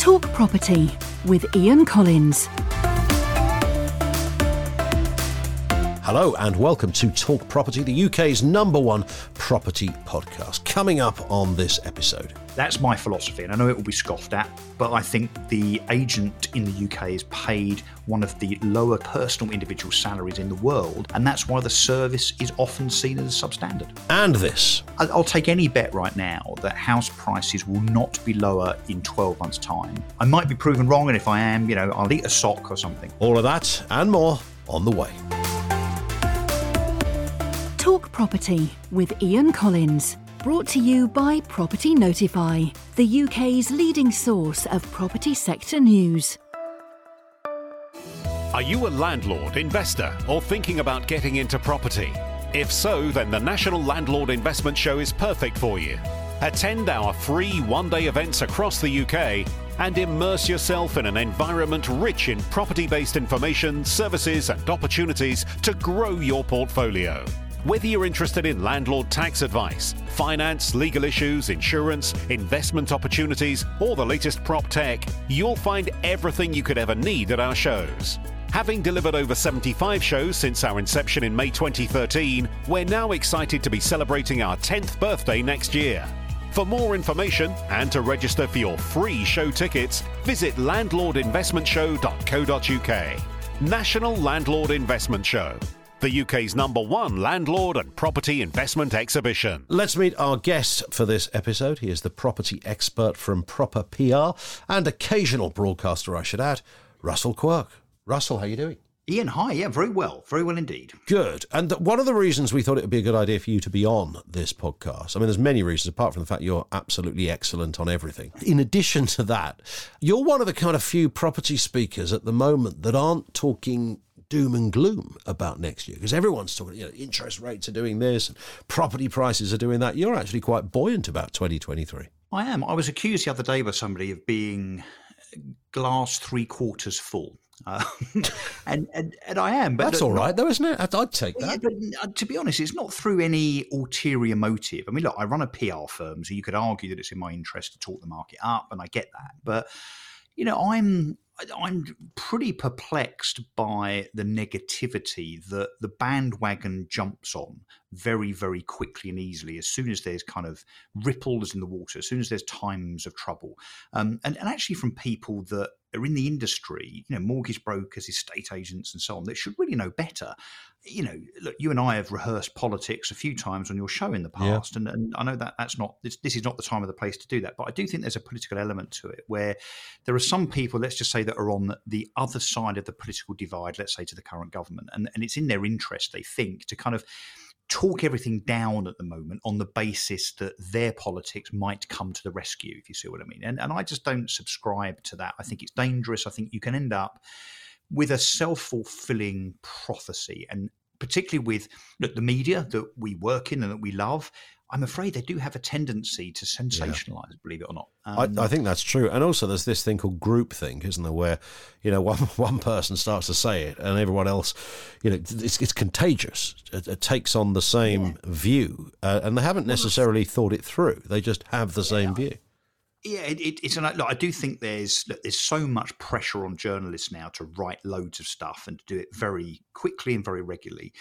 Talk Property with Ian Collins. Hello and welcome to Talk Property, the UK's number one property podcast. Coming up on this episode. That's my philosophy, and I know it will be scoffed at, but I think the agent in the UK is paid one of the lower personal individual salaries in the world, and that's why the service is often seen as substandard. And this. I'll take any bet right now that house prices will not be lower in 12 months' time. I might be proven wrong, and if I am, you know, I'll eat a sock or something. All of that and more on the way. Property with Ian Collins. Brought to you by Property Notify, the UK's leading source of property sector news. Are you a landlord, investor, or thinking about getting into property? If so, then the National Landlord Investment Show is perfect for you. Attend our free one day events across the UK and immerse yourself in an environment rich in property based information, services, and opportunities to grow your portfolio. Whether you're interested in landlord tax advice, finance, legal issues, insurance, investment opportunities, or the latest prop tech, you'll find everything you could ever need at our shows. Having delivered over 75 shows since our inception in May 2013, we're now excited to be celebrating our 10th birthday next year. For more information and to register for your free show tickets, visit landlordinvestmentshow.co.uk. National Landlord Investment Show the UK's number one landlord and property investment exhibition. Let's meet our guest for this episode. He is the property expert from Proper PR and occasional broadcaster, I should add, Russell Quirk. Russell, how are you doing? Ian, hi. Yeah, very well. Very well indeed. Good. And one of the reasons we thought it would be a good idea for you to be on this podcast, I mean, there's many reasons apart from the fact you're absolutely excellent on everything. In addition to that, you're one of the kind of few property speakers at the moment that aren't talking doom and gloom about next year because everyone's talking, you know, interest rates are doing this and property prices are doing that. You're actually quite buoyant about 2023. I am. I was accused the other day by somebody of being glass three quarters full. Uh, and, and and I am, but that's all right, though, isn't it? I'd, I'd take that. Yeah, but to be honest, it's not through any ulterior motive. I mean, look, I run a PR firm, so you could argue that it's in my interest to talk the market up, and I get that. But you know, I'm I'm pretty perplexed by the negativity that the bandwagon jumps on very, very quickly and easily as soon as there's kind of ripples in the water, as soon as there's times of trouble. Um, and, and actually, from people that are in the industry, you know, mortgage brokers, estate agents, and so on, that should really know better. You know, look, you and I have rehearsed politics a few times on your show in the past, yeah. and, and I know that that's not this, this is not the time or the place to do that. But I do think there's a political element to it where there are some people, let's just say, that are on the other side of the political divide, let's say to the current government, and, and it's in their interest, they think, to kind of talk everything down at the moment on the basis that their politics might come to the rescue, if you see what I mean. And, and I just don't subscribe to that. I think it's dangerous. I think you can end up with a self fulfilling prophecy. And particularly with look, the media that we work in and that we love, I'm afraid they do have a tendency to sensationalize, yeah. believe it or not. Um, I, I, think that's true. And also, there's this thing called groupthink, isn't there, where you know one one person starts to say it and everyone else, you know, it's, it's contagious. It, it, takes on the same yeah. view, uh, and they haven't necessarily thought it through. They just have the same view. Yeah, it, it, it's an. Look, I do think there's look, there's so much pressure on journalists now to write loads of stuff and to do it very quickly and very regularly.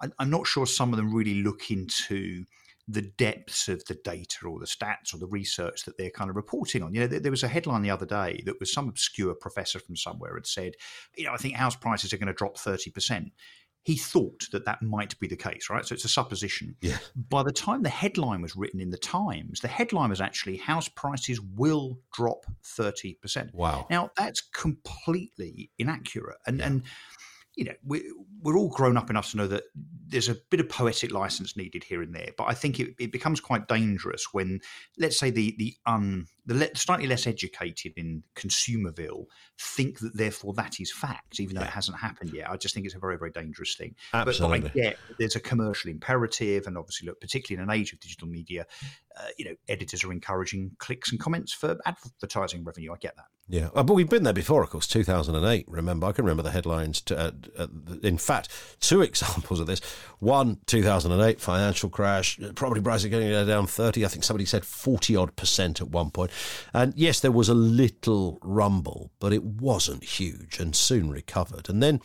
I, I'm not sure some of them really look into the depths of the data or the stats or the research that they're kind of reporting on. You know, there, there was a headline the other day that was some obscure professor from somewhere had said, you know, I think house prices are going to drop 30%. He thought that that might be the case, right? So it's a supposition. Yeah. By the time the headline was written in the Times, the headline was actually house prices will drop 30%. Wow. Now, that's completely inaccurate. And, yeah. and you know, we're, we're all grown up enough to know that there's a bit of poetic license needed here and there. But I think it, it becomes quite dangerous when, let's say, the the un the le- slightly less educated in Consumerville think that therefore that is fact, even though yeah. it hasn't happened yet. I just think it's a very very dangerous thing. Absolutely. But, but I get there's a commercial imperative, and obviously, look, particularly in an age of digital media, you know, editors are encouraging clicks and comments for advertising revenue. I get that. Yeah, uh, but we've been there before, of course. 2008. Remember, I can remember the headlines. To, uh, uh, in fact, two examples of this. One, 2008 financial crash, property prices getting down 30. I think somebody said 40 odd percent at one point. And yes, there was a little rumble, but it wasn't huge, and soon recovered. And then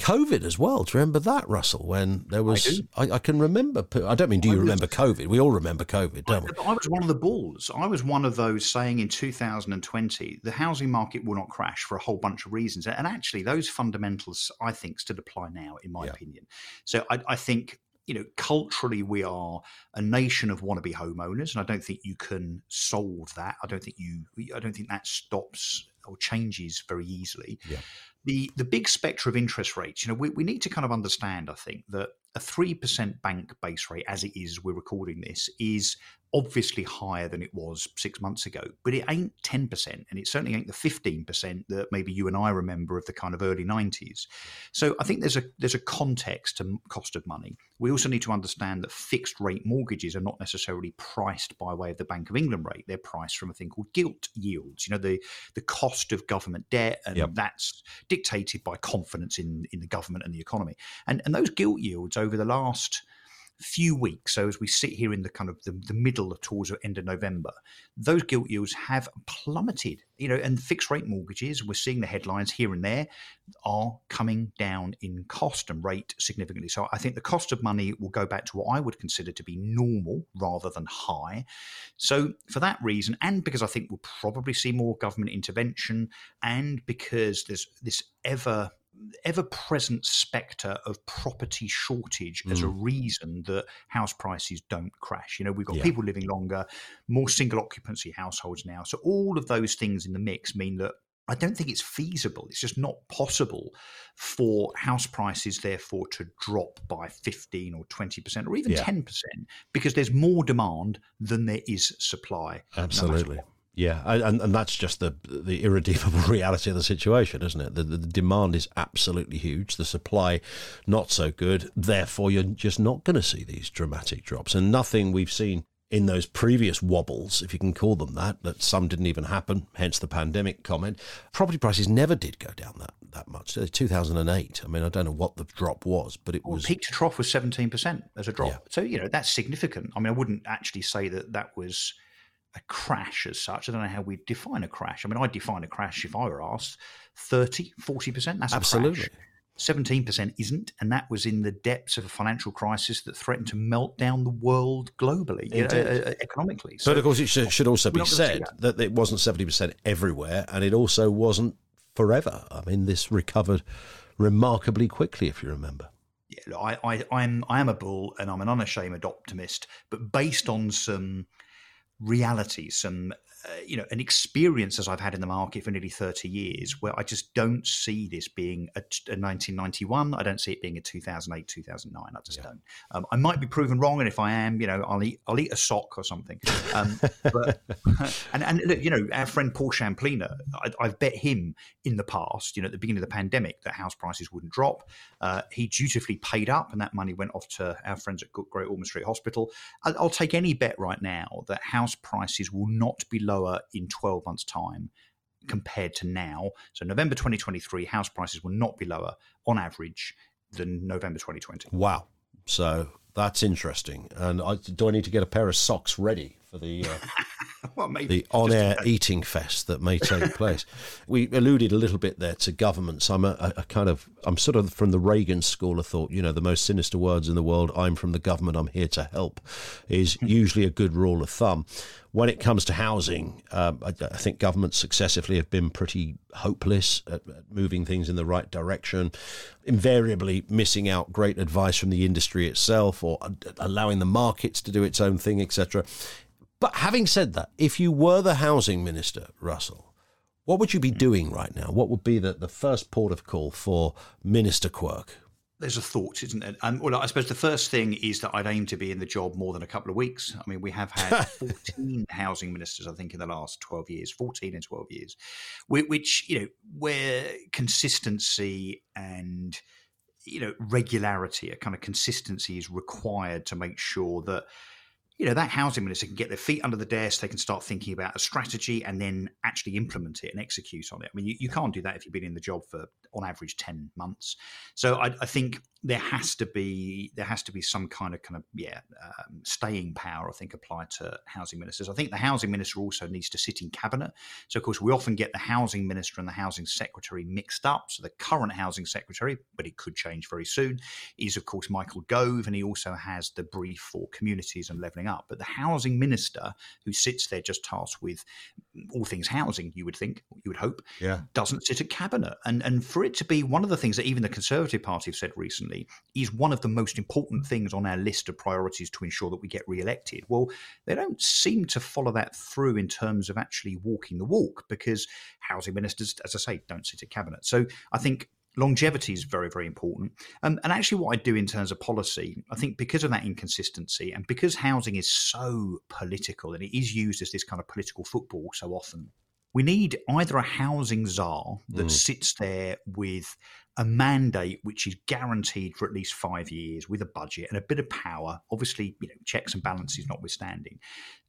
COVID as well. Do you remember that, Russell? When there was, I, I, I can remember. I don't mean, do you was, remember COVID? We all remember COVID, don't we? I was one of the bulls. I was one of those saying in 2020 the housing market will not crash for a whole bunch of reasons, and actually those fundamentals I think still apply now, in my yeah. opinion. So I, I think you know, culturally, we are a nation of wannabe homeowners, and I don't think you can solve that. I don't think you, I don't think that stops or changes very easily. Yeah the the big spectre of interest rates, you know, we, we need to kind of understand, I think, that a three percent bank base rate, as it is, we're recording this, is obviously higher than it was six months ago, but it ain't 10%, and it certainly ain't the 15% that maybe you and I remember of the kind of early 90s. So I think there's a there's a context to cost of money. We also need to understand that fixed rate mortgages are not necessarily priced by way of the Bank of England rate. They're priced from a thing called gilt yields, you know, the the cost of government debt, and yep. that's dictated by confidence in in the government and the economy. And and those gilt yields over the last few weeks, so as we sit here in the kind of the, the middle towards the end of November, those gilt yields have plummeted. You know, and fixed rate mortgages, we're seeing the headlines here and there, are coming down in cost and rate significantly. So I think the cost of money will go back to what I would consider to be normal rather than high. So for that reason, and because I think we'll probably see more government intervention, and because there's this ever ever present spectre of property shortage mm. as a mm. reason that house prices don't crash. You know, we've got yeah. people living longer, more single occupancy households now. So, all of those things in the mix mean that I don't think it's feasible. It's just not possible for house prices, therefore, to drop by 15 or 20% or even yeah. 10% because there's more demand than there is supply. Absolutely. No yeah, and, and that's just the the irredeemable reality of the situation, isn't it? The, the, demand is absolutely huge, the supply not so good. Therefore, you're just not going to see these dramatic drops, and nothing we've seen in those previous wobbles, if you can call them that, that some didn't even happen, hence the pandemic comment. Property prices never did go down that, that much. 2008, I mean, I don't know what the drop was, but it well, was. Peak to trough was 17% as a drop. Yeah. So, you know, that's significant. I mean, I wouldn't actually say that that was a crash as such. I don't know how we define a crash. I mean, I define a crash if I were asked 30, 40%. That's Absolutely. 17% isn't, and that was in the depths of a financial crisis that threatened to melt down the world globally, you know, uh, economically. So but of course, it should, should also be said that. that it wasn't 70% everywhere, and it also wasn't forever. I mean, this recovered remarkably quickly, if you remember. Yeah, I, I, I'm, I am a bull, and I'm an unashamed optimist, but based on some – reality, some uh, you know, an experience as I've had in the market for nearly 30 years, where I just don't see this being a, a 1991. I don't see it being a 2008, 2009. I just yeah. don't. Um, I might be proven wrong, and if I am, you know, I'll eat, I'll eat a sock or something. Um, but, and, and look, you know, our friend Paul Champlina, I, have bet him in the past, you know, at the beginning of the pandemic, that house prices wouldn't drop. Uh, he dutifully paid up, and that money went off to our friends at Great Ormond Street Hospital. I, I'll take any bet right now that house prices will not be lower in 12 months' time compared to now. So, November 2023, house prices will not be lower on average than November 2020. Wow. So, that's interesting. And I, do I need to get a pair of socks ready for the uh, well, the on-air eating fest that may take place? we alluded a little bit there to governments. I'm a, a, kind of I'm sort of from the Reagan school of thought. You know, the most sinister words in the world. I'm from the government. I'm here to help. Is hmm. usually a good rule of thumb. When it comes to housing, um, I, I, think governments successively have been pretty hopeless at, at moving things in the right direction, invariably missing out great advice from the industry itself or allowing the markets to do its own thing, etc. But having said that, if you were the housing minister, Russell, what would you be hmm. doing right now? What would be the, the first port of call for Minister Quirk? there's a thought, isn't it? And well, I suppose the first thing is that I'd aim to be in the job more than a couple of weeks. I mean, we have had 14 housing ministers, I think, in the last 12 years, 14 in 12 years, which, you know, where consistency and, you know, regularity, a kind of consistency is required to make sure that you know, that housing minister can get their feet under the desk. They can start thinking about a strategy and then actually implement it and execute on it. I mean, you, you can't do that if you've been in the job for on average 10 months. So I, I think there has to be there has to be some kind of kind of yeah um, staying power I think applied to housing ministers. I think the housing minister also needs to sit in cabinet. So of course we often get the housing minister and the housing secretary mixed up. So the current housing secretary, but it could change very soon, is of course Michael Gove, and he also has the brief for communities and levelling up. But the housing minister, who sits there just tasked with all things housing, you would think, you would hope, yeah. doesn't sit at cabinet. And and for it to be one of the things that even the Conservative Party have said recently is one of the most important things on our list of priorities to ensure that we get re-elected. Well, they don't seem to follow that through in terms of actually walking the walk because housing ministers, as I say, don't sit at cabinet. So I think longevity is very very important um, and actually what i do in terms of policy i think because of that inconsistency and because housing is so political and it is used as this kind of political football so often we need either a housing czar that mm. sits there with a mandate which is guaranteed for at least five years with a budget and a bit of power, obviously, you know, checks and balances notwithstanding.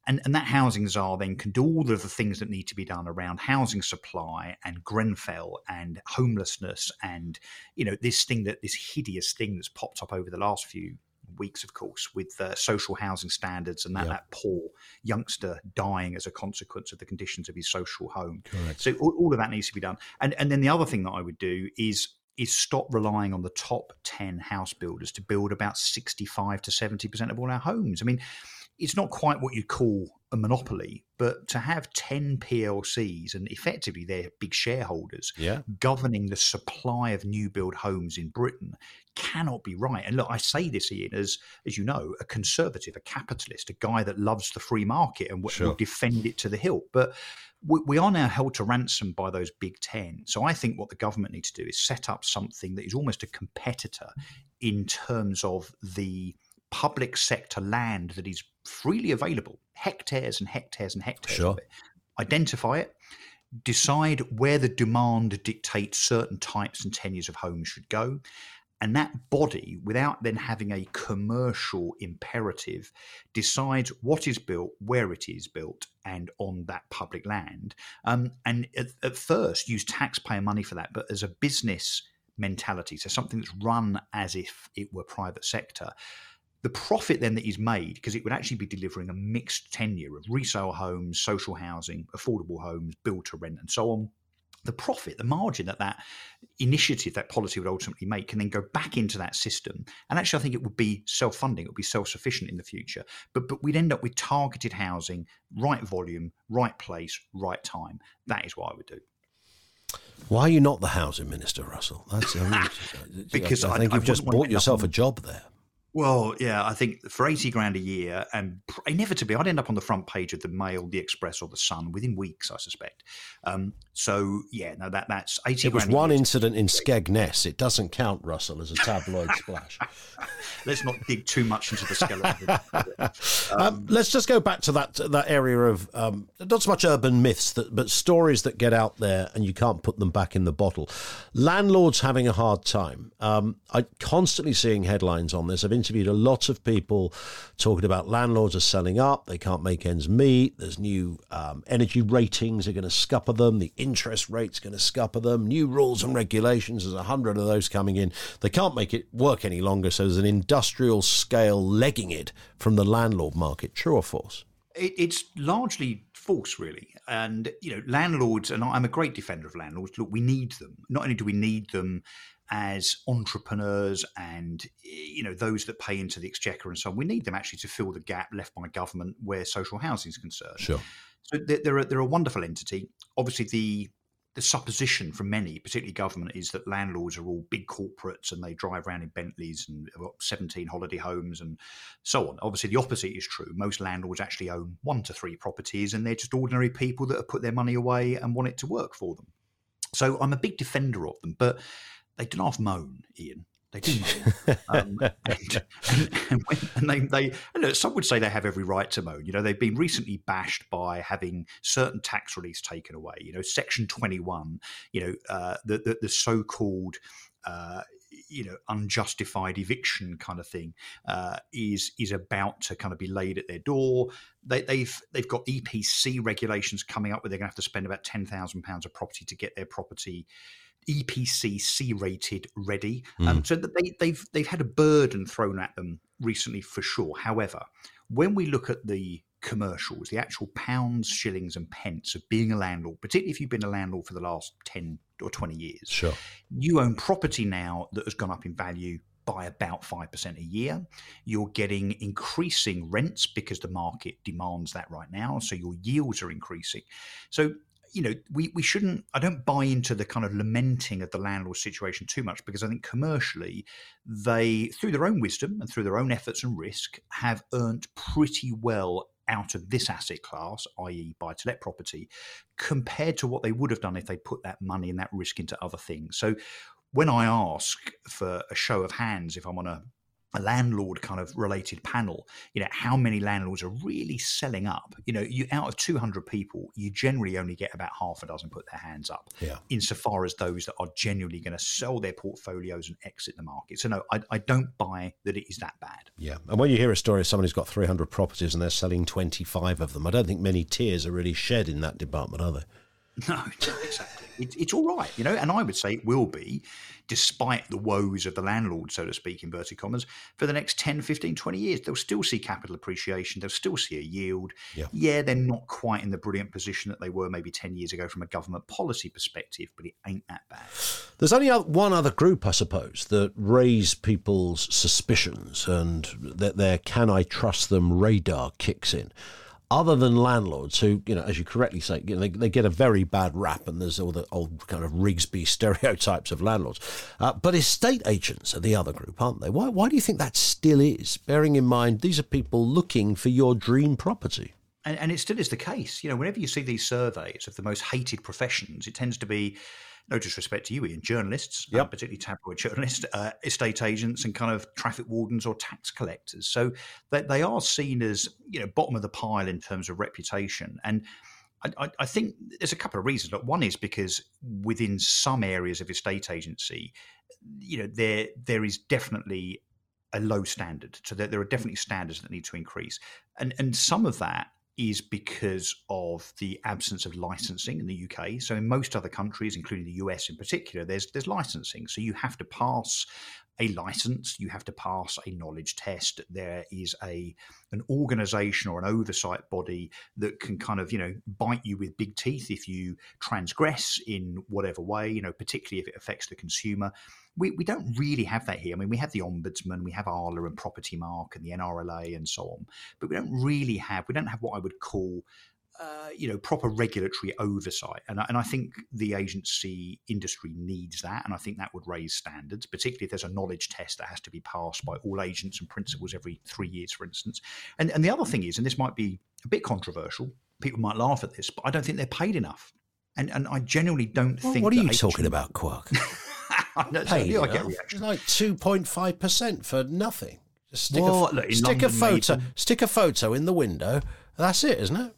And, and that housing czar then can do all of the things that need to be done around housing supply and Grenfell and homelessness and, you know, this thing that this hideous thing that's popped up over the last few weeks, of course, with uh, social housing standards and that, yeah. that poor youngster dying as a consequence of the conditions of his social home. Correct. So all, all, of that needs to be done. And and then the other thing that I would do is is stop relying on the top 10 house builders to build about 65 to 70% of all our homes. I mean, it's not quite what you'd call a monopoly, but to have 10 PLCs and effectively they're big shareholders yeah. governing the supply of new build homes in Britain cannot be right. And look, I say this, Ian, as as you know, a conservative, a capitalist, a guy that loves the free market and sure. will defend it to the hilt. But we, we are now held to ransom by those big 10. So I think what the government needs to do is set up something that is almost a competitor in terms of the public sector land that is freely available, hectares and hectares and hectares sure. of it. Identify it, decide where the demand dictates certain types and tenures of homes should go, and that body, without then having a commercial imperative, decides what is built, where it is built, and on that public land. Um, and at, at first, use taxpayer money for that, but as a business mentality, so something that's run as if it were private sector the profit then that is made, because it would actually be delivering a mixed tenure of resale homes, social housing, affordable homes, build to rent, and so on, the profit, the margin that that initiative, that policy would ultimately make, can then go back into that system. And actually, I think it would be self funding, it would be self sufficient in the future. But, but we'd end up with targeted housing, right volume, right place, right time. That is what I would do. Why are you not the housing minister, Russell? That's I mean, because I, I think I, you've I just bought yourself a job there. Well, yeah, I think for 80 grand a year, and inevitably I'd end up on the front page of the Mail, the Express, or the Sun within weeks, I suspect. Um, so, yeah, no, that that's 80 It was one incident in Skegness. It doesn't count, Russell, as a tabloid splash. let's not dig too much into the skeleton. Um, um, let's just go back to that that area of um, not so much urban myths, that, but stories that get out there and you can't put them back in the bottle. Landlords having a hard time. Um, I'm constantly seeing headlines on this. I've interviewed a lot of people talking about landlords are selling up, they can't make ends meet, there's new um, energy ratings are going to scupper them, the interest rate's going to scupper them, new rules and regulations, there's a hundred of those coming in. They can't make it work any longer, so there's an industrial scale legging it from the landlord market. True or false? It, it's largely false, really. And, you know, landlords, and I'm a great defender of landlords, look, we need them. Not only do we need them as entrepreneurs and you know those that pay into the exchequer and so on. We need them actually to fill the gap left by government where social housing is concerned. Sure. So they're, they're, a, they're a wonderful entity. Obviously, the the supposition from many, particularly government, is that landlords are all big corporates and they drive around in Bentleys and have got 17 holiday homes and so on. Obviously, the opposite is true. Most landlords actually own one to three properties and they're just ordinary people that have put their money away and want it to work for them. So I'm a big defender of them, but they don't half moan, Ian. They do moan. um, and, and, and, they, they and some would say they have every right to moan. You know, they've been recently bashed by having certain tax reliefs taken away. You know, Section 21, you know, uh, the, the, the so called uh, you know unjustified eviction kind of thing uh, is is about to kind of be laid at their door. They, they've they've got EPC regulations coming up where they're going to have to spend about ten thousand pounds of property to get their property EPC C rated ready. Mm. Um, so that they, they've they've had a burden thrown at them recently for sure. However, when we look at the commercials, the actual pounds, shillings, and pence of being a landlord, particularly if you've been a landlord for the last 10 or 20 years, sure. you own property now that has gone up in value by about 5% a year. You're getting increasing rents because the market demands that right now. So your yields are increasing. So you know, we, we shouldn't, I don't buy into the kind of lamenting of the landlord situation too much because I think commercially, they, through their own wisdom and through their own efforts and risk, have earned pretty well out of this asset class, i.e., buy to let property, compared to what they would have done if they put that money and that risk into other things. So when I ask for a show of hands, if I'm on a a landlord kind of related panel, you know, how many landlords are really selling up? You know, you out of 200 people, you generally only get about half a dozen put their hands up. Yeah. Insofar as those that are genuinely going to sell their portfolios and exit the market. So no, I, I don't buy that it is that bad. Yeah. And when you hear a story of someone who's got 300 properties and they're selling 25 of them, I don't think many tears are really shed in that department, are they? No, exactly. It, it's all right, you know, and I would say it will be, despite the woes of the landlord, so to speak, inverted commas, for the next 10, 15, 20 years. They'll still see capital appreciation. They'll still see a yield. Yeah. yeah, they're not quite in the brilliant position that they were maybe 10 years ago from a government policy perspective, but it ain't that bad. There's only one other group, I suppose, that raise people's suspicions and that their can I trust them radar kicks in other than landlords who, you know, as you correctly say, you know, they, they get a very bad rap and there's all the old kind of Rigsby stereotypes of landlords. Uh, but estate agents are the other group, aren't they? Why, why do you think that still is, bearing in mind these are people looking for your dream property? And, and it still is the case. You know, whenever you see these surveys of the most hated professions, it tends to be no disrespect to you, Ian, journalists, uh, yep. particularly tabloid journalists, uh, estate agents, and kind of traffic wardens or tax collectors. So they, they are seen as you know bottom of the pile in terms of reputation. And I, I think there's a couple of reasons. One is because within some areas of estate agency, you know, there there is definitely a low standard. So there, there are definitely standards that need to increase, and and some of that is because of the absence of licensing in the UK. So in most other countries, including the US in particular, there's there's licensing. So you have to pass a license, you have to pass a knowledge test. There is a an organization or an oversight body that can kind of, you know, bite you with big teeth if you transgress in whatever way, you know, particularly if it affects the consumer we, we don't really have that here. I mean, we have the Ombudsman, we have Arla and Property Mark and the NRLA and so on, but we don't really have, we don't have what I would call uh, you know, proper regulatory oversight. And, and I think the agency industry needs that. And I think that would raise standards, particularly if there's a knowledge test that has to be passed by all agents and principals every three years, for instance. And, and the other thing is, and this might be a bit controversial, people might laugh at this, but I don't think they're paid enough. And, and I genuinely don't well, think. What are you talking about, Quirk? no, paid, I get. Like two point five percent for nothing. Just stick, well, a, look, stick a photo, stick a photo in the window. That's it, isn't it?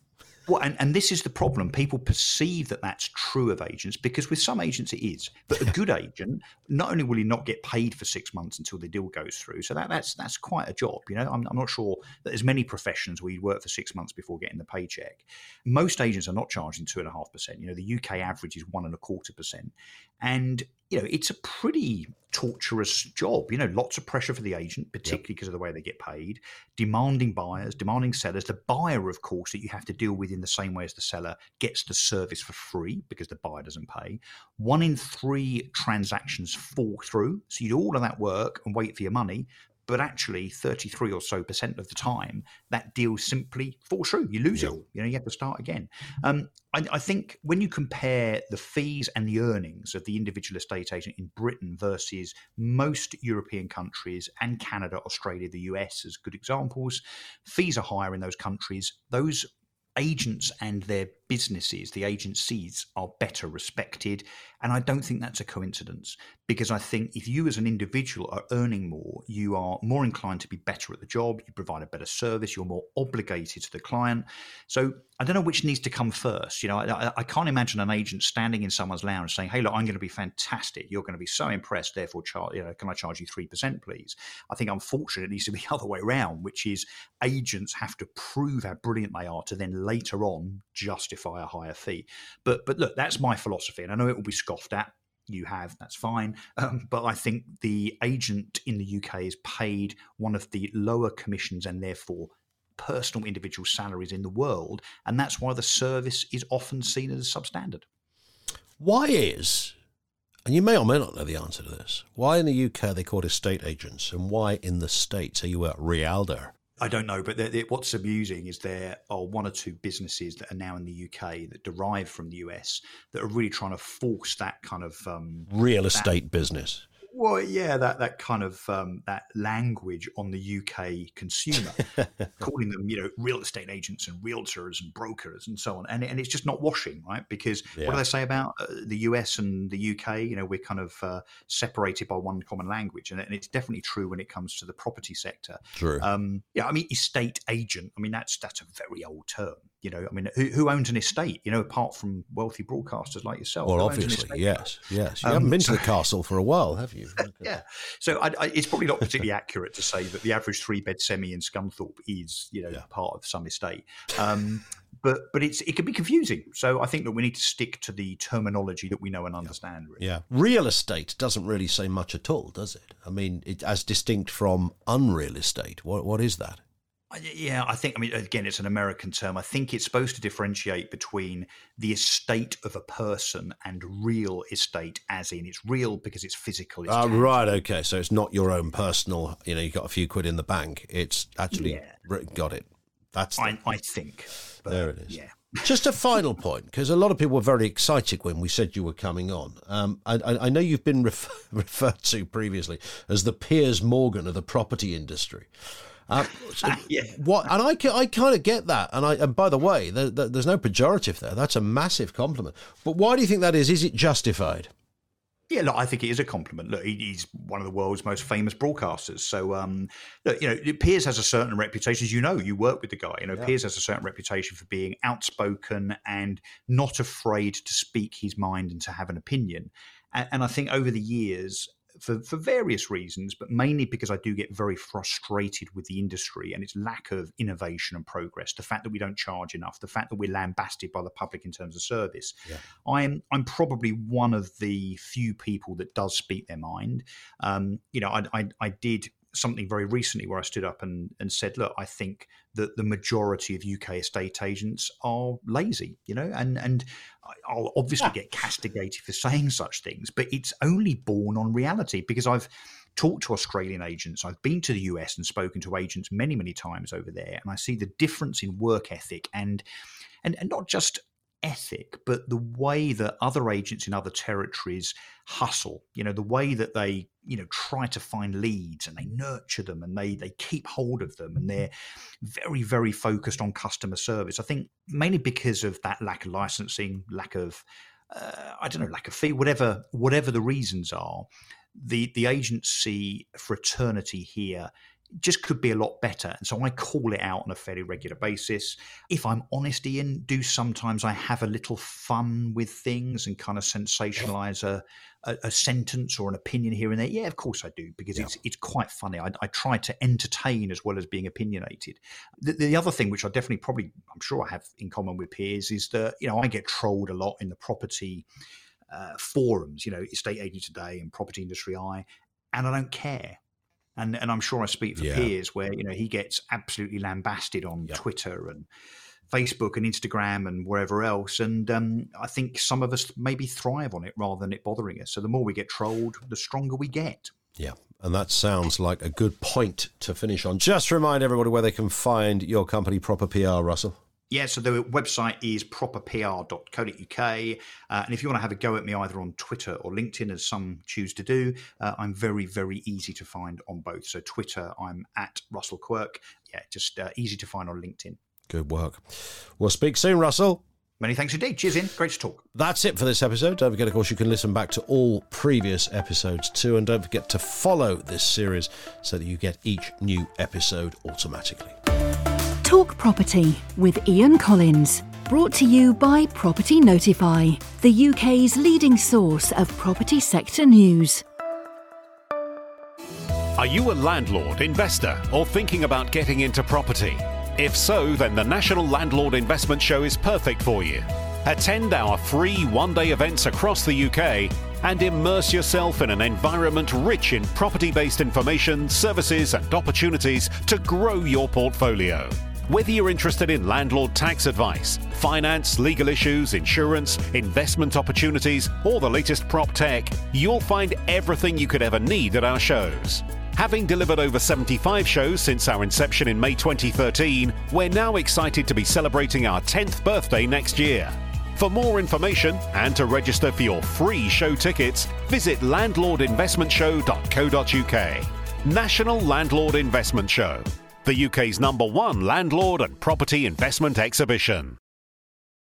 Well, and, and this is the problem. People perceive that that's true of agents because with some agents it is. But a good agent, not only will he not get paid for six months until the deal goes through, so that, that's that's quite a job. You know, I'm, I'm not sure that there's many professions where you work for six months before getting the paycheck. Most agents are not charging two and a half percent. You know, the UK average is one and a quarter percent, and you know, it's a pretty torturous job. You know, lots of pressure for the agent, particularly yep. because of the way they get paid, demanding buyers, demanding sellers. The buyer, of course, that you have to deal with in the same way as the seller gets the service for free because the buyer doesn't pay. One in three transactions fall through. So you do all of that work and wait for your money but actually 33 or so percent of the time that deal simply falls through. You lose it all. You know you have to start again. Um, I, I, think when you compare the fees and the earnings of the individual estate agent in britain versus most european countries and canada australia the us as good examples fees are higher in those countries. Those agents and their businesses, the agencies, are better respected. And I don't think that's a coincidence because I think if you as an individual are earning more, you are more inclined to be better at the job, you provide a better service, you're more obligated to the client. So I don't know which needs to come first. You know, I, I can't imagine an agent standing in someone's lounge saying, "Hey, look, I'm going to be fantastic. You're going to be so impressed. Therefore, charge, you know, can I charge you three percent, please?" I think unfortunately it needs to be the other way around, which is agents have to prove how brilliant they are to then later on justify a higher fee. But but look, that's my philosophy, and I know it will be scoffed at. You have, that's fine. Um, but I think the agent in the UK is paid one of the lower commissions and therefore personal individual salaries in the world. And that's why the service is often seen as substandard. Why is, and you may or may not know the answer to this, why in the UK are they called estate agents and why in the States are you a realtor? I don't know, but they're, they're, what's amusing is there are one or two businesses that are now in the UK that derive from the US that are really trying to force that kind of um, real estate that, business. Well, yeah, that that kind of um, that language on the UK consumer, calling them you know real estate agents and realtors and brokers and so on, and and it's just not washing, right? Because yeah. what do they say about uh, the US and the UK? You know, we're kind of uh, separated by one common language, and, and, it's definitely true when it comes to the property sector. True. Um, yeah, I mean, estate agent. I mean, that's that's a very old term. You know, I mean, who, who, owns an estate? You know, apart from wealthy broadcasters like yourself. Well, obviously, yes, yes. You um, haven't been to the castle for a while, have you? Yeah. So I, I, it's probably not particularly accurate to say that the average three bed semi in Scunthorpe is, you know, yeah. part of some estate. Um, but but it's it can be confusing. So I think that we need to stick to the terminology that we know and understand. Really. Yeah, real estate doesn't really say much at all, does it? I mean, it, as distinct from unreal estate. What what is that? Yeah, I think, I mean, again, it's an American term. I think it's supposed to differentiate between the estate of a person and real estate, as in it's real because it's physical. It's uh, right, okay. So it's not your own personal, you know, you got a few quid in the bank. It's actually yeah. got it. That's the, I, I think. there it is. Yeah. Just a final point, because a lot of people were very excited when we said you were coming on. Um, I, I, know you've been ref- referred to previously as the Piers Morgan of the property industry. Uh, yeah. What? And I, I kind of get that. And I, and by the way, there, there, there's no pejorative there. That's a massive compliment. But why do you think that is? Is it justified? Yeah, look, I think it is a compliment. Look, he's one of the world's most famous broadcasters. So, um, look, you know, Piers has a certain reputation. As you know, you work with the guy. You know, yeah. Piers has a certain reputation for being outspoken and not afraid to speak his mind and to have an opinion. And, and I think over the years, for, for various reasons, but mainly because I do get very frustrated with the industry and its lack of innovation and progress. The fact that we don't charge enough, the fact that we're lambasted by the public in terms of service. Yeah. I'm I'm probably one of the few people that does speak their mind. Um, you know, I, I, I did something very recently where I stood up and, and said, look, I think that the majority of UK estate agents are lazy, you know, and, and I'll obviously get castigated for saying such things, but it's only born on reality because I've talked to Australian agents. I've been to the US and spoken to agents many, many times over there, and I see the difference in work ethic and and, and not just ethic, but the way that other agents in other territories hustle, you know, the way that they, you know, try to find leads and they nurture them and they they keep hold of them and they're very, very focused on customer service. I think mainly because of that lack of licensing, lack of uh, I don't know, lack of fee, whatever whatever the reasons are, the the agency fraternity here just could be a lot better. And so I call it out on a fairly regular basis. If I'm honest, Ian, do sometimes I have a little fun with things and kind of sensationalize a, a, a sentence or an opinion here and there. Yeah, of course I do, because yeah. it's it's quite funny. I, I, try to entertain as well as being opinionated. The, the other thing, which I definitely probably, I'm sure I have in common with Piers, is that, you know, I get trolled a lot in the property uh, forums, you know, Estate Agent Today and Property Industry Eye, and I don't care and and I'm sure I speak for yeah. Piers where you know he gets absolutely lambasted on yep. Twitter and Facebook and Instagram and wherever else. And um, I think some of us maybe thrive on it rather than it bothering us. So the more we get trolled, the stronger we get. Yeah. And that sounds like a good point to finish on. Just remind everybody where they can find your company, Proper PR, Russell. Yeah, so the website is properpr.co.uk. Uh, and if you want to have a go at me either on Twitter or LinkedIn, as some choose to do, uh, I'm very, very easy to find on both. So Twitter, I'm at Russell Quirk. Yeah, just uh, easy to find on LinkedIn. Good work. We'll speak soon, Russell. Many thanks indeed. Cheers, Ian. Great to talk. That's it for this episode. Don't forget, of course, you can listen back to all previous episodes too. And don't forget to follow this series so that you get each new episode automatically. Talk Property with Ian Collins. Brought to you by Property Notify, the UK's leading source of property sector news. Are you a landlord, investor, or thinking about getting into property? If so, then the National Landlord Investment Show is perfect for you. Attend our free one day events across the UK and immerse yourself in an environment rich in property based information, services, and opportunities to grow your portfolio. Whether you're interested in landlord tax advice, finance, legal issues, insurance, investment opportunities, or the latest prop tech, you'll find everything you could ever need at our shows. Having delivered over 75 shows since our inception in May 2013, we're now excited to be celebrating our 10th birthday next year. For more information and to register for your free show tickets, visit landlordinvestmentshow.co.uk. National Landlord Investment Show, the UK's number one landlord and property investment exhibition.